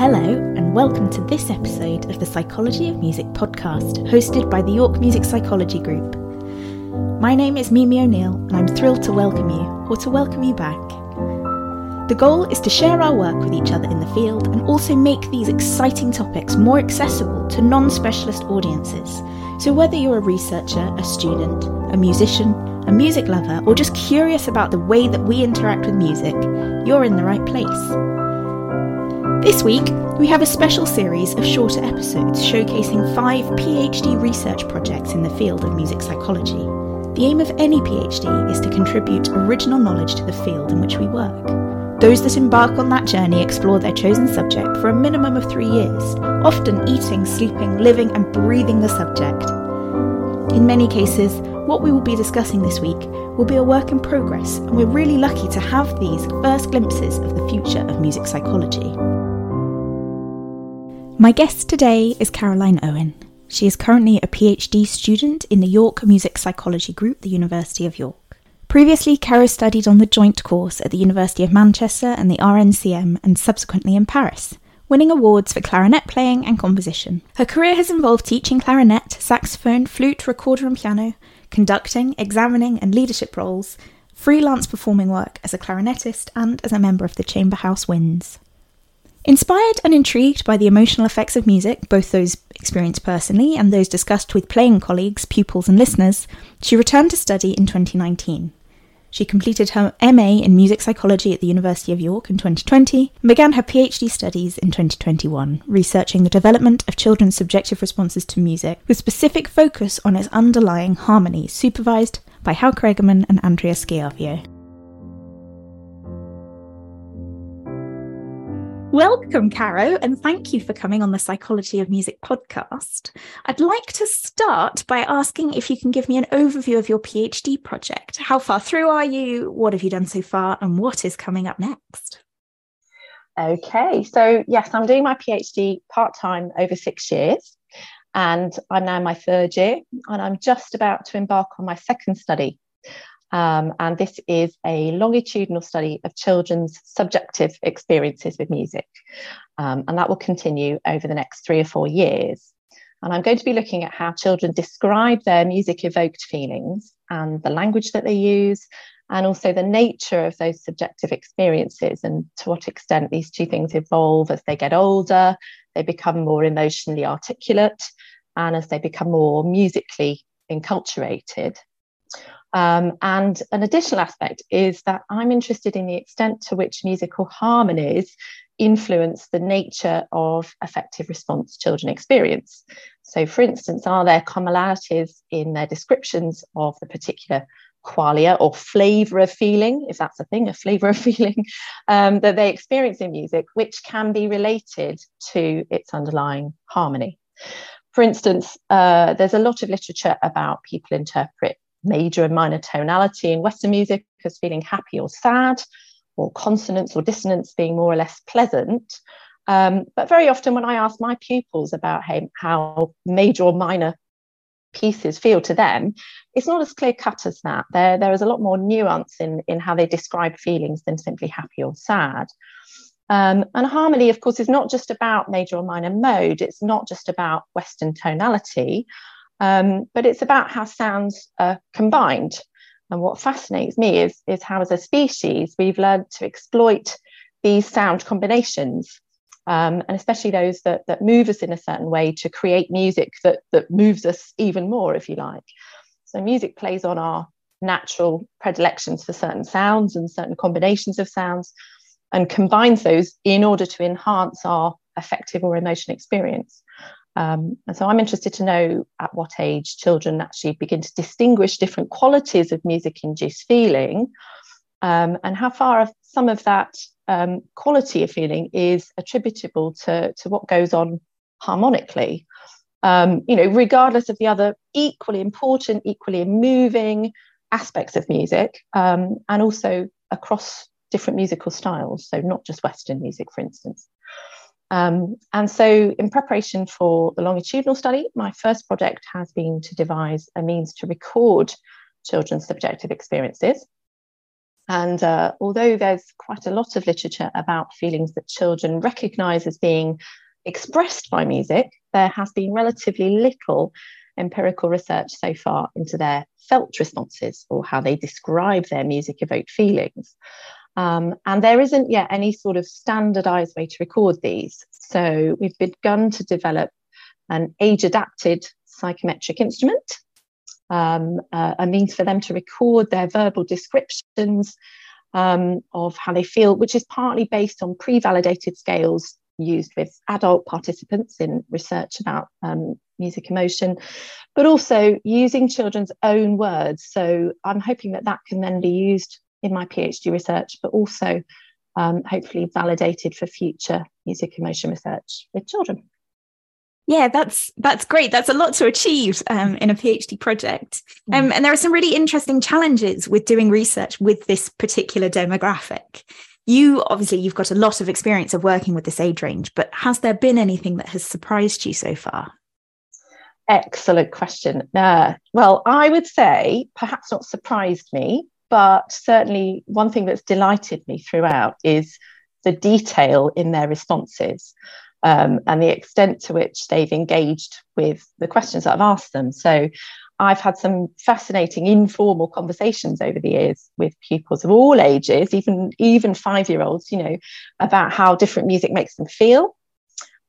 Hello, and welcome to this episode of the Psychology of Music podcast, hosted by the York Music Psychology Group. My name is Mimi O'Neill, and I'm thrilled to welcome you, or to welcome you back. The goal is to share our work with each other in the field and also make these exciting topics more accessible to non specialist audiences. So, whether you're a researcher, a student, a musician, a music lover, or just curious about the way that we interact with music, you're in the right place. This week, we have a special series of shorter episodes showcasing five PhD research projects in the field of music psychology. The aim of any PhD is to contribute original knowledge to the field in which we work. Those that embark on that journey explore their chosen subject for a minimum of three years, often eating, sleeping, living, and breathing the subject. In many cases, what we will be discussing this week will be a work in progress, and we're really lucky to have these first glimpses of the future of music psychology. My guest today is Caroline Owen. She is currently a PhD student in the York Music Psychology Group, the University of York. Previously, Caro studied on the joint course at the University of Manchester and the RNCM, and subsequently in Paris, winning awards for clarinet playing and composition. Her career has involved teaching clarinet, saxophone, flute, recorder, and piano, conducting, examining, and leadership roles, freelance performing work as a clarinetist, and as a member of the Chamber House Winds. Inspired and intrigued by the emotional effects of music, both those experienced personally and those discussed with playing colleagues, pupils, and listeners, she returned to study in 2019. She completed her MA in music psychology at the University of York in 2020 and began her PhD studies in 2021, researching the development of children's subjective responses to music with specific focus on its underlying harmony, supervised by Hauke Egermann and Andrea Schiavio. Welcome, Caro, and thank you for coming on the Psychology of Music podcast. I'd like to start by asking if you can give me an overview of your PhD project. How far through are you? What have you done so far? And what is coming up next? Okay, so yes, I'm doing my PhD part time over six years, and I'm now in my third year, and I'm just about to embark on my second study um, and this is a longitudinal study of children's subjective experiences with music. Um, and that will continue over the next three or four years. And I'm going to be looking at how children describe their music evoked feelings and the language that they use, and also the nature of those subjective experiences and to what extent these two things evolve as they get older, they become more emotionally articulate, and as they become more musically enculturated. Um, and an additional aspect is that I'm interested in the extent to which musical harmonies influence the nature of affective response children experience. So, for instance, are there commonalities in their descriptions of the particular qualia or flavor of feeling, if that's a thing, a flavor of feeling um, that they experience in music, which can be related to its underlying harmony? For instance, uh, there's a lot of literature about people interpret major and minor tonality in Western music as feeling happy or sad, or consonance or dissonance being more or less pleasant. Um, but very often, when I ask my pupils about how, how major or minor pieces feel to them, it's not as clear cut as that. There, there is a lot more nuance in, in how they describe feelings than simply happy or sad. Um, and harmony, of course, is not just about major or minor mode, it's not just about Western tonality. Um, but it's about how sounds are combined. And what fascinates me is, is how, as a species, we've learned to exploit these sound combinations, um, and especially those that, that move us in a certain way to create music that, that moves us even more, if you like. So, music plays on our natural predilections for certain sounds and certain combinations of sounds and combines those in order to enhance our affective or emotional experience. Um, and so I'm interested to know at what age children actually begin to distinguish different qualities of music induced feeling um, and how far some of that um, quality of feeling is attributable to, to what goes on harmonically. Um, you know, regardless of the other equally important, equally moving aspects of music, um, and also across different musical styles. So, not just Western music, for instance. Um, and so, in preparation for the longitudinal study, my first project has been to devise a means to record children's subjective experiences. And uh, although there's quite a lot of literature about feelings that children recognize as being expressed by music, there has been relatively little empirical research so far into their felt responses or how they describe their music evoked feelings. Um, and there isn't yet any sort of standardized way to record these. So we've begun to develop an age adapted psychometric instrument, um, uh, a means for them to record their verbal descriptions um, of how they feel, which is partly based on pre validated scales used with adult participants in research about um, music emotion, but also using children's own words. So I'm hoping that that can then be used in my PhD research, but also um, hopefully validated for future music emotion research with children. Yeah, that's that's great. That's a lot to achieve um, in a PhD project, mm. um, and there are some really interesting challenges with doing research with this particular demographic. You obviously you've got a lot of experience of working with this age range, but has there been anything that has surprised you so far? Excellent question. Uh, well, I would say perhaps not surprised me, but certainly one thing that's delighted me throughout is the detail in their responses um, and the extent to which they've engaged with the questions that I've asked them. So I've had some fascinating informal conversations over the years with pupils of all ages, even even five year olds, you know, about how different music makes them feel.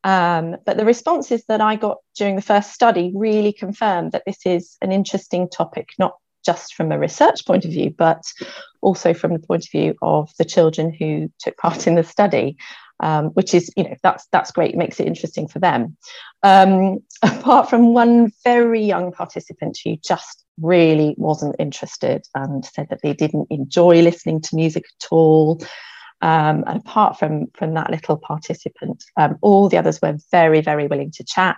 Um, but the responses that I got during the first study really confirmed that this is an interesting topic, not just from a research point of view, but also from the point of view of the children who took part in the study um, which is you know that's that's great. It makes it interesting for them. Um, apart from one very young participant who just really wasn't interested and said that they didn't enjoy listening to music at all. Um, and apart from from that little participant um, all the others were very very willing to chat.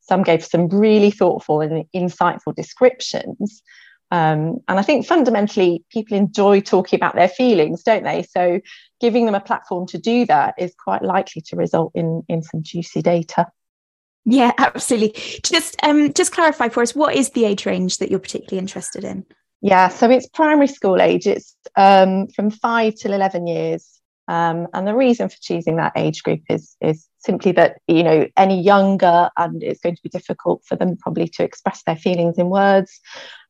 Some gave some really thoughtful and insightful descriptions um, and I think fundamentally, people enjoy talking about their feelings, don't they? So, giving them a platform to do that is quite likely to result in, in some juicy data. Yeah, absolutely. Just um, just clarify for us, what is the age range that you're particularly interested in? Yeah, so it's primary school age. It's um, from five till eleven years, um, and the reason for choosing that age group is is simply that you know any younger, and it's going to be difficult for them probably to express their feelings in words.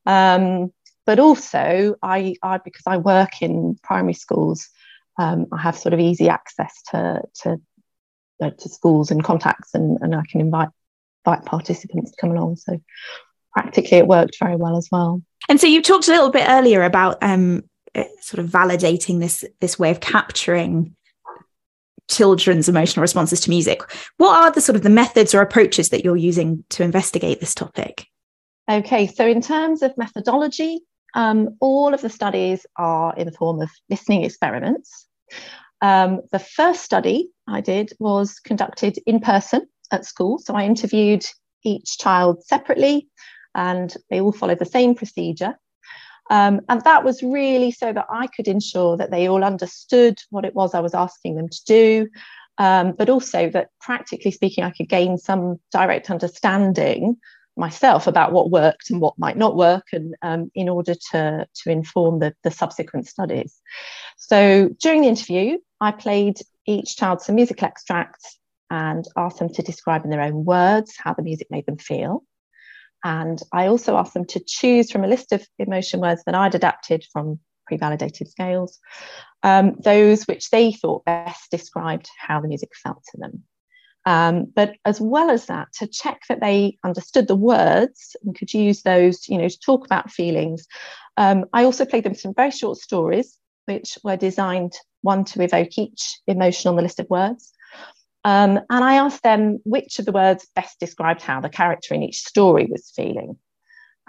Um, but also, I, I because I work in primary schools, um, I have sort of easy access to to, uh, to schools and contacts, and, and I can invite invite participants to come along. So practically, it worked very well as well. And so you talked a little bit earlier about um, uh, sort of validating this this way of capturing children's emotional responses to music. What are the sort of the methods or approaches that you're using to investigate this topic? Okay, so in terms of methodology, um, all of the studies are in the form of listening experiments. Um, the first study I did was conducted in person at school. So I interviewed each child separately and they all followed the same procedure. Um, and that was really so that I could ensure that they all understood what it was I was asking them to do, um, but also that practically speaking, I could gain some direct understanding myself about what worked and what might not work and um, in order to, to inform the, the subsequent studies. So during the interview, I played each child some musical extracts and asked them to describe in their own words how the music made them feel. And I also asked them to choose from a list of emotion words that I'd adapted from pre validated scales, um, those which they thought best described how the music felt to them. Um, but as well as that, to check that they understood the words and could use those, you know, to talk about feelings. Um, I also played them some very short stories, which were designed one to evoke each emotion on the list of words. Um, and I asked them which of the words best described how the character in each story was feeling.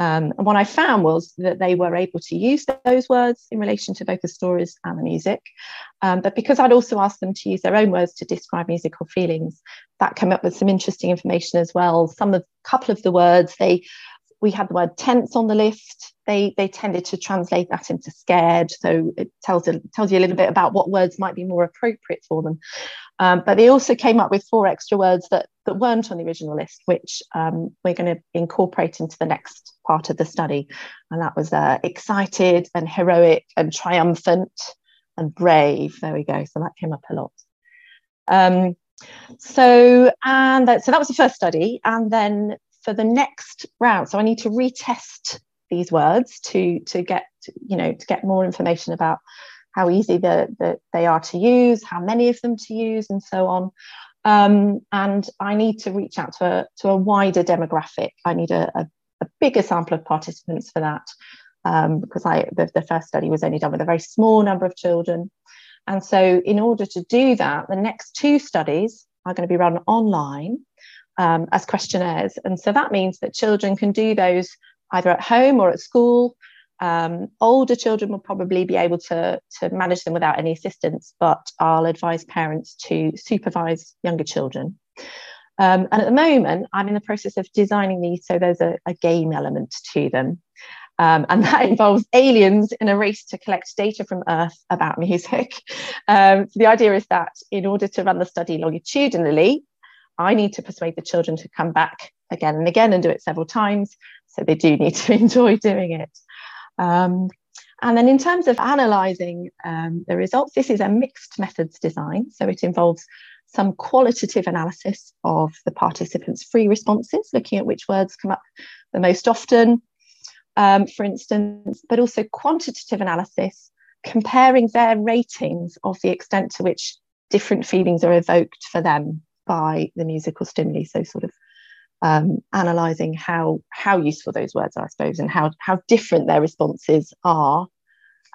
Um, and what I found was that they were able to use those words in relation to both the stories and the music. Um, but because I'd also asked them to use their own words to describe musical feelings, that came up with some interesting information as well. Some of a couple of the words they we had the word tense on the list. They they tended to translate that into scared, so it tells tells you a little bit about what words might be more appropriate for them. Um, but they also came up with four extra words that that weren't on the original list, which um, we're going to incorporate into the next part of the study. And that was uh, excited and heroic and triumphant and brave. There we go. So that came up a lot. Um, so and that, so that was the first study, and then for the next round, so I need to retest these words to to get you know to get more information about how easy the, the, they are to use, how many of them to use, and so on. Um, and I need to reach out to a, to a wider demographic. I need a, a, a bigger sample of participants for that um, because I, the, the first study was only done with a very small number of children. And so, in order to do that, the next two studies are going to be run online um, as questionnaires. And so that means that children can do those either at home or at school. Um, older children will probably be able to, to manage them without any assistance, but I'll advise parents to supervise younger children. Um, and at the moment, I'm in the process of designing these so there's a, a game element to them. Um, and that involves aliens in a race to collect data from Earth about music. Um, so the idea is that in order to run the study longitudinally, I need to persuade the children to come back again and again and do it several times. So they do need to enjoy doing it. Um, and then in terms of analysing um, the results, this is a mixed methods design. So it involves some qualitative analysis of the participants' free responses, looking at which words come up the most often, um, for instance, but also quantitative analysis, comparing their ratings of the extent to which different feelings are evoked for them by the musical stimuli. So, sort of um, analysing how how useful those words are, I suppose, and how how different their responses are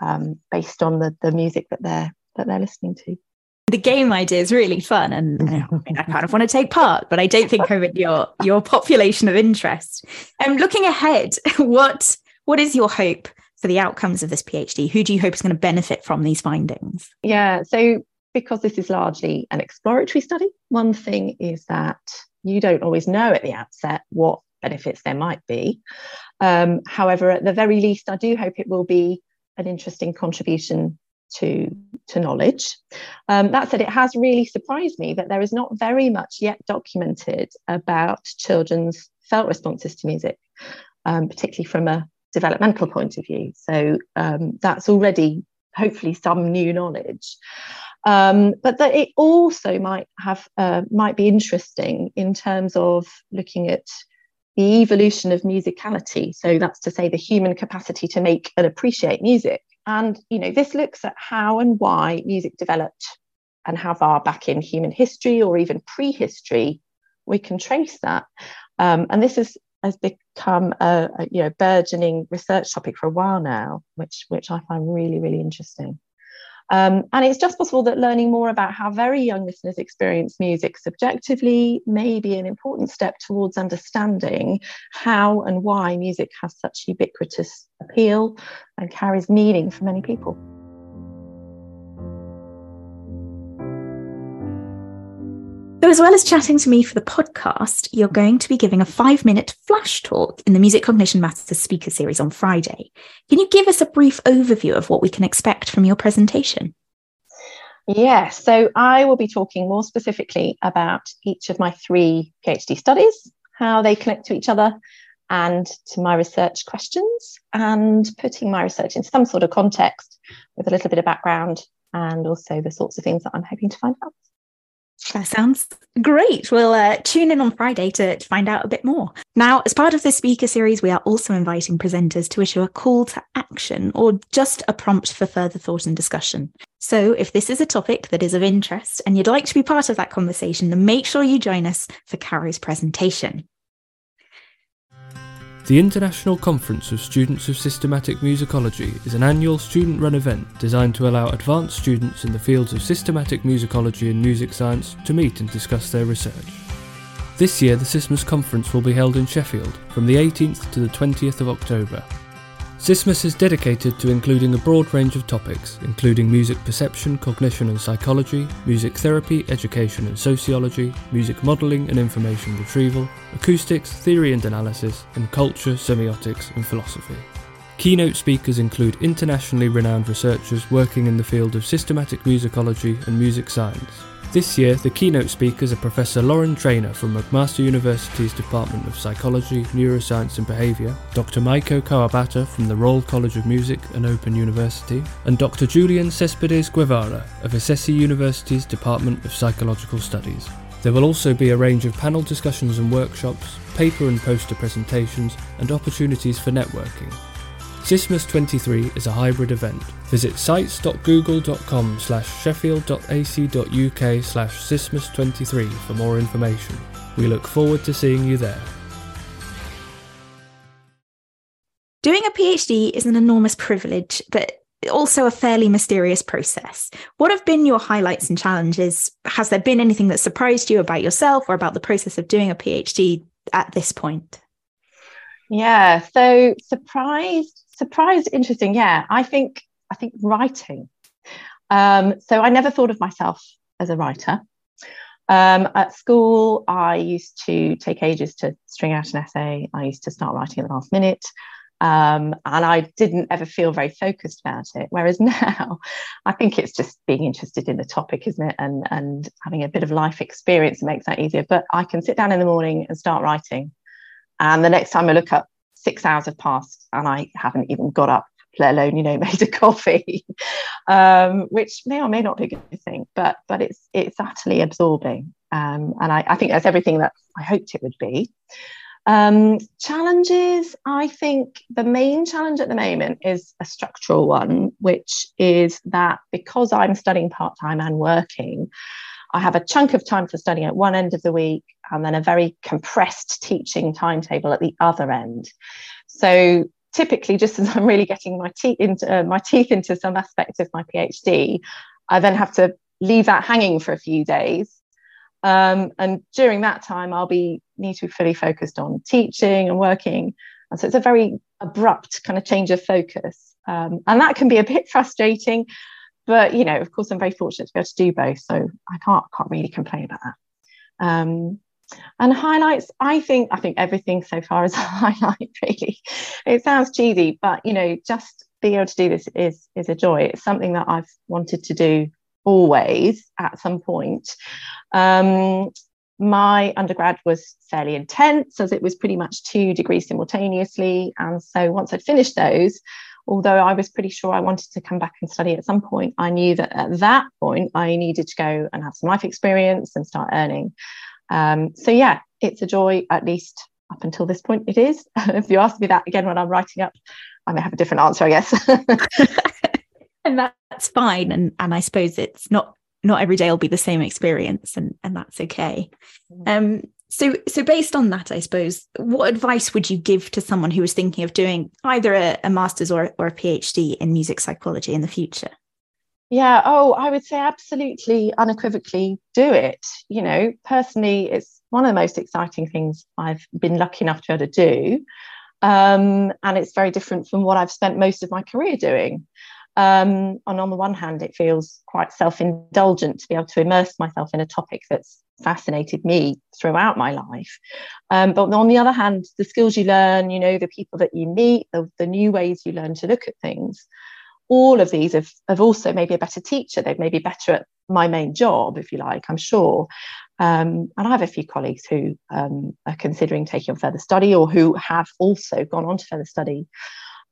um, based on the the music that they're that they're listening to. The game idea is really fun and I, mean, I kind of want to take part but i don't think i'm in your your population of interest. And um, looking ahead what what is your hope for the outcomes of this phd who do you hope is going to benefit from these findings? Yeah so because this is largely an exploratory study one thing is that you don't always know at the outset what benefits there might be um, however at the very least i do hope it will be an interesting contribution to, to knowledge. Um, that said, it has really surprised me that there is not very much yet documented about children's felt responses to music, um, particularly from a developmental point of view. So um, that's already hopefully some new knowledge. Um, but that it also might have uh, might be interesting in terms of looking at the evolution of musicality. So that's to say the human capacity to make and appreciate music and you know, this looks at how and why music developed and how far back in human history or even prehistory we can trace that. Um, and this is, has become a, a, you know burgeoning research topic for a while now, which which I find really really interesting. Um, and it's just possible that learning more about how very young listeners experience music subjectively may be an important step towards understanding how and why music has such ubiquitous appeal and carries meaning for many people. So, as well as chatting to me for the podcast, you're going to be giving a five minute flash talk in the Music Cognition Matters speaker series on Friday. Can you give us a brief overview of what we can expect from your presentation? Yes, so I will be talking more specifically about each of my three PhD studies, how they connect to each other, and to my research questions, and putting my research into some sort of context with a little bit of background and also the sorts of things that I'm hoping to find out. That sounds great. We'll uh, tune in on Friday to, to, find out a bit more. Now, as part of this speaker series, we are also inviting presenters to issue a call to action or just a prompt for further thought and discussion. So, if this is a topic that is of interest and you'd like to be part of that conversation, then make sure you join us for Carrie's presentation. The International Conference of Students of Systematic Musicology is an annual student run event designed to allow advanced students in the fields of systematic musicology and music science to meet and discuss their research. This year, the SISMUS conference will be held in Sheffield from the 18th to the 20th of October SISMUS is dedicated to including a broad range of topics, including music perception, cognition and psychology, music therapy, education and sociology, music modelling and information retrieval, acoustics, theory and analysis, and culture, semiotics and philosophy. Keynote speakers include internationally renowned researchers working in the field of systematic musicology and music science, This year, the keynote speakers are Professor Laurel Trainor from McMaster University's Department of Psychology, Neuroscience and Behaviour, Dr. Maiko Kawabata from the Royal College of Music and Open University, and Dr. Julian Cespedes Guevara of Icesi University's Department of Psychological Studies. There will also be a range of panel discussions and workshops, paper and poster presentations, and opportunities for networking. SISMUS 23 is a hybrid event. Visit sites.google.com slash sheffield.ac.uk slash SISMUS23 for more information. We look forward to seeing you there. Doing a PhD is an enormous privilege, but also a fairly mysterious process. What have been your highlights and challenges? Has there been anything that surprised you about yourself or about the process of doing a PhD at this point? Yeah, so surprised surprised interesting yeah. I think i think writing. Um, so i never thought of myself as a writer. Um, at school i used to take ages to string out an essay. I used to start writing at the last minute. Um, and i didn't ever feel very focused about it. Whereas now i think it's just being interested in the topic isn't it? And and having a bit of life experience makes that easier. But i can sit down in the morning and start writing. And the next time i look up six hours have passed and I haven't even got up, let alone, you know, made a coffee, um, which may or may not be a good thing, but but it's it's utterly absorbing. Um, and I, I, think that's everything that I hoped it would be. Um, challenges, I think the main challenge at the moment is a structural one, which is that because I'm studying part time and working, I have a chunk of time for studying at one end of the week and then a very compressed teaching timetable at the other end. So typically, just as I'm really getting my teeth into uh, my teeth into some aspect of my PhD, I then have to leave that hanging for a few days. Um, and during that time, I'll be need to be fully focused on teaching and working. And so it's a very abrupt kind of change of focus. Um, and that can be a bit frustrating. But you know, of course, I'm very fortunate to be able to do both, so I can't can't really complain about that. Um, and highlights, I think I think everything so far is a highlight. Really, it sounds cheesy, but you know, just being able to do this is is a joy. It's something that I've wanted to do always at some point. Um, my undergrad was fairly intense as it was pretty much two degrees simultaneously. And so once I'd finished those, although I was pretty sure I wanted to come back and study at some point, I knew that at that point I needed to go and have some life experience and start earning. Um, so yeah, it's a joy, at least up until this point, it is. if you ask me that again when I'm writing up, I may have a different answer, I guess. and that's fine. And and I suppose it's not not every day will be the same experience, and and that's okay. Mm-hmm. Um, so so based on that, I suppose, what advice would you give to someone who is thinking of doing either a, a master's or or a PhD in music psychology in the future? Yeah, oh, I would say absolutely unequivocally do it. You know, personally, it's one of the most exciting things I've been lucky enough to be able to do. Um, and it's very different from what I've spent most of my career doing. Um, and on the one hand, it feels quite self indulgent to be able to immerse myself in a topic that's fascinated me throughout my life. Um, but on the other hand, the skills you learn, you know, the people that you meet, the, the new ways you learn to look at things, all of these have, have also made me a better teacher. They've made me better at my main job, if you like, I'm sure. Um, and I have a few colleagues who um, are considering taking on further study or who have also gone on to further study,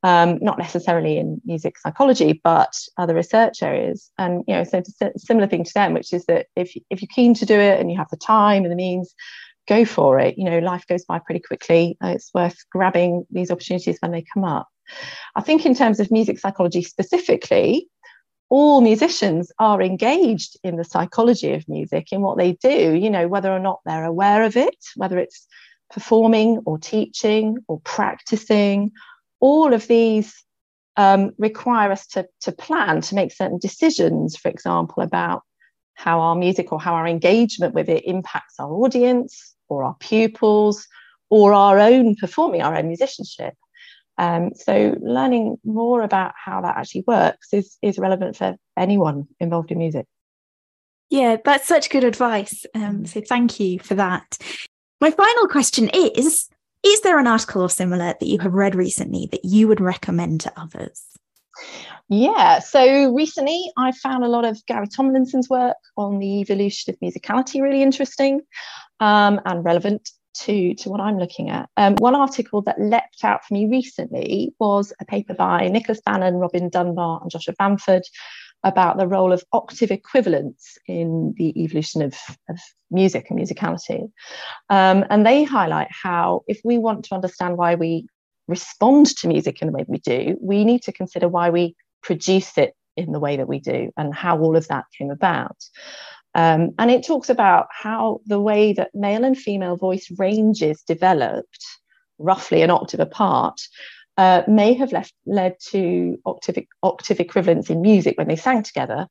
um, not necessarily in music psychology, but other research areas. And you know, so similar thing to them, which is that if if you're keen to do it and you have the time and the means, go for it. You know, life goes by pretty quickly. It's worth grabbing these opportunities when they come up. I think, in terms of music psychology specifically, all musicians are engaged in the psychology of music in what they do, you know, whether or not they're aware of it, whether it's performing or teaching or practicing, all of these um, require us to, to plan, to make certain decisions, for example, about how our music or how our engagement with it impacts our audience or our pupils or our own performing, our own musicianship. Um, so learning more about how that actually works is is relevant for anyone involved in music. Yeah, that's such good advice. Um, so thank you for that. My final question is Is there an article or similar that you have read recently that you would recommend to others? Yeah, so recently I found a lot of Gary Tomlinson's work on the evolution of musicality really interesting um, and relevant to, to what I'm looking at. Um, one article that leapt out for me recently was a paper by Nicholas Bannan, Robin Dunbar, and Joshua Bamford about the role of octave equivalence in the evolution of, of music and musicality. Um, and they highlight how, if we want to understand why we respond to music in the way we do, we need to consider why we produce it in the way that we do and how all of that came about. Um, and it talks about how the way that male and female voice ranges developed roughly an octave apart uh, may have left, led to octave, octave equivalence in music when they sang together,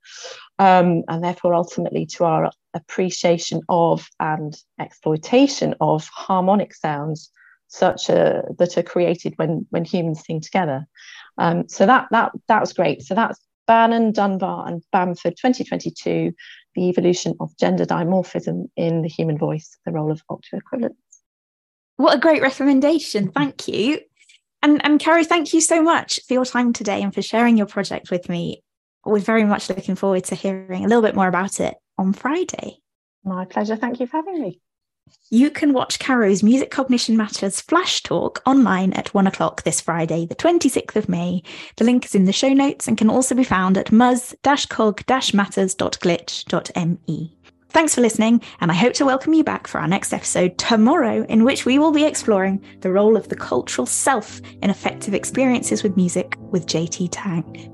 um, and therefore ultimately to our appreciation of and exploitation of harmonic sounds such a, that are created when, when humans sing together. Um, so that, that, that was great. So that's Bannan, Dunbar, and Bamford 2022 The Evolution of Gender Dimorphism in the Human Voice, the Role of Octave Equivalence. What a great recommendation. Thank you. And, and Carrie, thank you so much for your time today and for sharing your project with me. We're very much looking forward to hearing a little bit more about it on Friday. My pleasure. Thank you for having me. You can watch Caro's Music Cognition Matters Flash Talk online at one o'clock this Friday, the 26th of May. The link is in the show notes and can also be found at mus-cog-matters.glitch.me. Thanks for listening, and I hope to welcome you back for our next episode tomorrow, in which we will be exploring the role of the cultural self in affective experiences with music with JT Tang.